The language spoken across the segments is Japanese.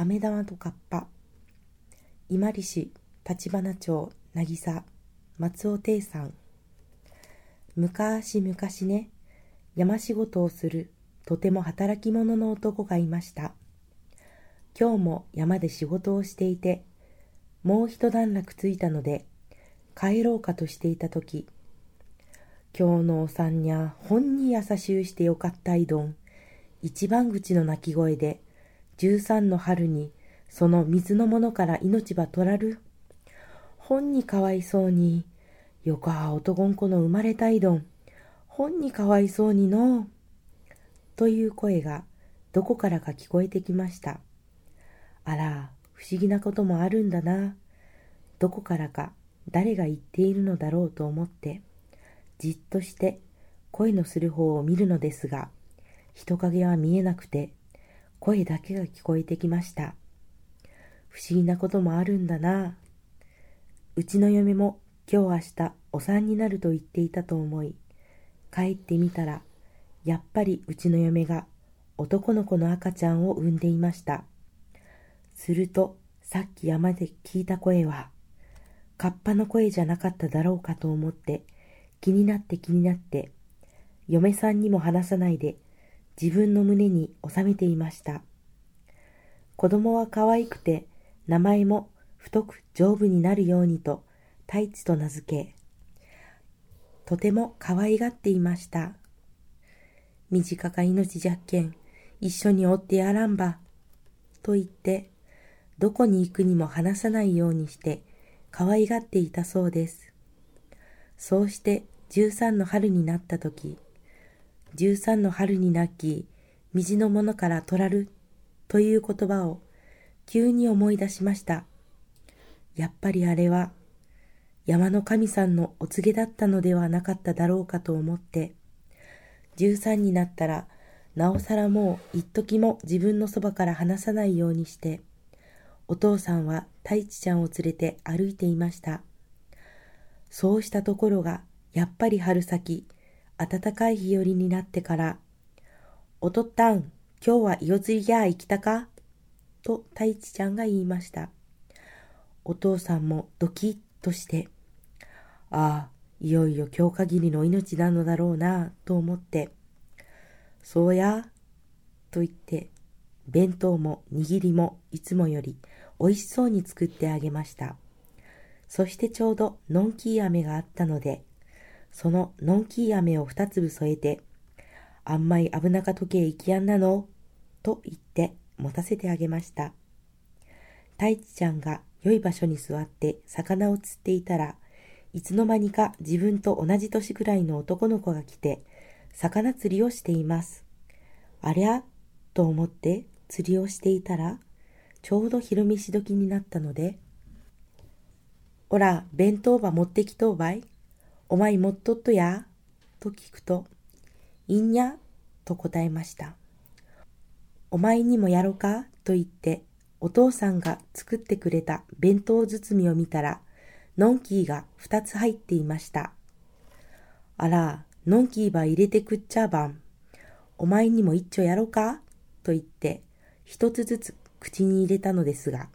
飴玉とカッパ伊万里市立花町渚松尾亭さん。昔々ね山仕事をするとても働き者の男がいました。今日も山で仕事をしていてもう一段落ついたので帰ろうかとしていた時今日のお産にゃ本に優しゅうしてよかったいどん。一番口の泣き声で十三の春にその水のものから命ば取らる。本にかわいそうによか男ん子の生まれたいどん。本にかわいそうにのという声がどこからか聞こえてきました。あら不思議なこともあるんだな。どこからか誰が言っているのだろうと思ってじっとして声のする方を見るのですが、人影は見えなくて、声だけが聞こえてきました。不思議なこともあるんだな。うちの嫁も今日明日お産になると言っていたと思い、帰ってみたら、やっぱりうちの嫁が男の子の赤ちゃんを産んでいました。すると、さっき山で聞いた声は、カッパの声じゃなかっただろうかと思って、気になって気になって、嫁さんにも話さないで自分の胸に収めていました。子供は可愛くて名前も太く丈夫になるようにと太一と名付け、とても可愛がっていました。短か命じゃっけん、一緒におってやらんば、と言って、どこに行くにも話さないようにして可愛がっていたそうです。そうして十三の春になった時、十三の春になき、道のものから取らるという言葉を急に思い出しました。やっぱりあれは山の神さんのお告げだったのではなかっただろうかと思って、十三になったらなおさらもう一時も自分のそばから離さないようにして、お父さんは太一ちゃんを連れて歩いていました。そうしたところが、やっぱり春先、暖かい日和になってから、おとったん、今日は夜釣りや行きたか？と太一ちゃんが言いました。お父さんもドキッとして、ああ、いよいよ今日限りの命なのだろうな、と思って、そうや、と言って、弁当も握りもいつもより美味しそうに作ってあげました。そしてちょうどのんきい飴があったので、そののんきい飴を二粒添えて、あんまい危なかとけ行きやんなのと言って持たせてあげました。太一ちゃんが良い場所に座って魚を釣っていたら、いつの間にか自分と同じ年くらいの男の子が来て、魚釣りをしています。ありゃと思って釣りをしていたら、ちょうど昼飯時になったので、おら、弁当ば持ってきとうばい。お前持っとっとや？と聞くと、いんや？と答えました。お前にもやろか？と言って、お父さんが作ってくれた弁当包みを見たら、のんきーが二つ入っていました。あら、のんきーば入れてくっちゃばん。お前にも一丁やろか？と言って、一つずつ口に入れたのですが、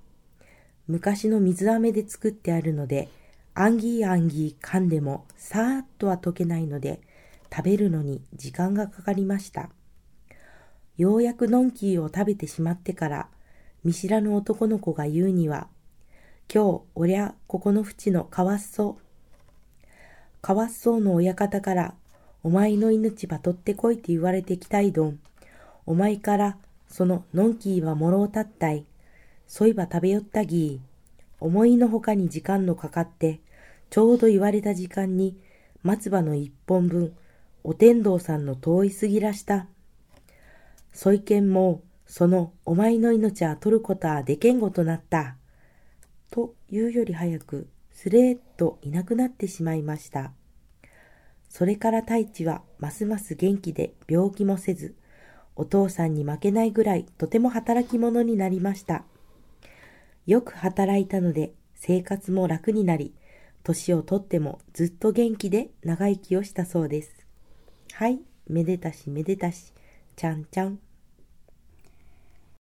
昔の水飴で作ってあるので、アンギーアンギー噛んでもさーっとは溶けないので、食べるのに時間がかかりました。ようやくのんきーを食べてしまってから、見知らぬ男の子が言うには、今日、おりゃ、ここの淵のかわっそう。かわっそうの親方から、お前の命ば取ってこいって言われてきたいどん。お前から、そののんきーはもろうたったい。そういば食べよったぎー。思いのほかに時間のかかって、ちょうど言われた時間に松葉の一本分、お天道さんの遠いすぎらした。そいけんも、そのお前の命は取ることはでけんごとなった。というより早く、すれーっといなくなってしまいました。それから太一はますます元気で病気もせず、お父さんに負けないぐらいとても働き者になりました。よく働いたので生活も楽になり、年をとってもずっと元気で長生きをしたそうです。はい、めでたしめでたし、ちゃんちゃん。